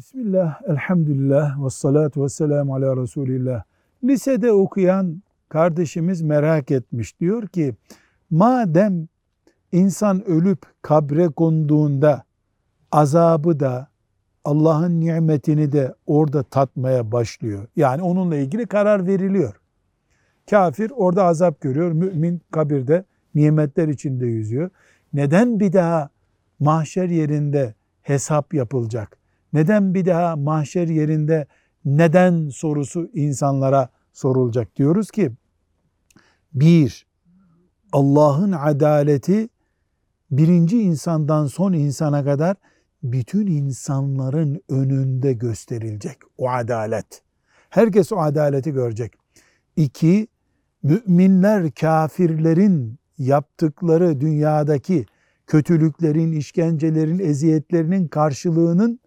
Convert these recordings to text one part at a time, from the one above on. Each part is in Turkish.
Bismillah, elhamdülillah, ve salatu ve selamu ala Resulillah. Lisede okuyan kardeşimiz merak etmiş. Diyor ki, madem insan ölüp kabre konduğunda azabı da Allah'ın nimetini de orada tatmaya başlıyor. Yani onunla ilgili karar veriliyor. Kafir orada azap görüyor, mümin kabirde nimetler içinde yüzüyor. Neden bir daha mahşer yerinde hesap yapılacak? Neden bir daha mahşer yerinde neden sorusu insanlara sorulacak diyoruz ki bir Allah'ın adaleti birinci insandan son insana kadar bütün insanların önünde gösterilecek o adalet. Herkes o adaleti görecek. İki, müminler kafirlerin yaptıkları dünyadaki kötülüklerin, işkencelerin, eziyetlerinin karşılığının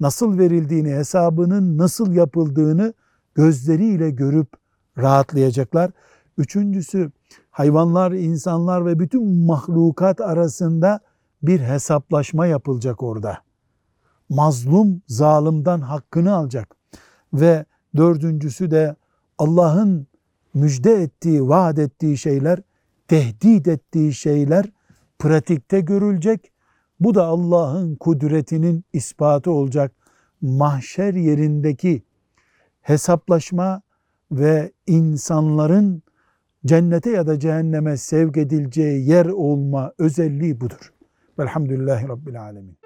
nasıl verildiğini, hesabının nasıl yapıldığını gözleriyle görüp rahatlayacaklar. Üçüncüsü hayvanlar, insanlar ve bütün mahlukat arasında bir hesaplaşma yapılacak orada. Mazlum zalimden hakkını alacak. Ve dördüncüsü de Allah'ın müjde ettiği, vaat ettiği şeyler, tehdit ettiği şeyler pratikte görülecek. Bu da Allah'ın kudretinin ispatı olacak. Mahşer yerindeki hesaplaşma ve insanların cennete ya da cehenneme sevk edileceği yer olma özelliği budur. Velhamdülillahi Rabbil Alemin.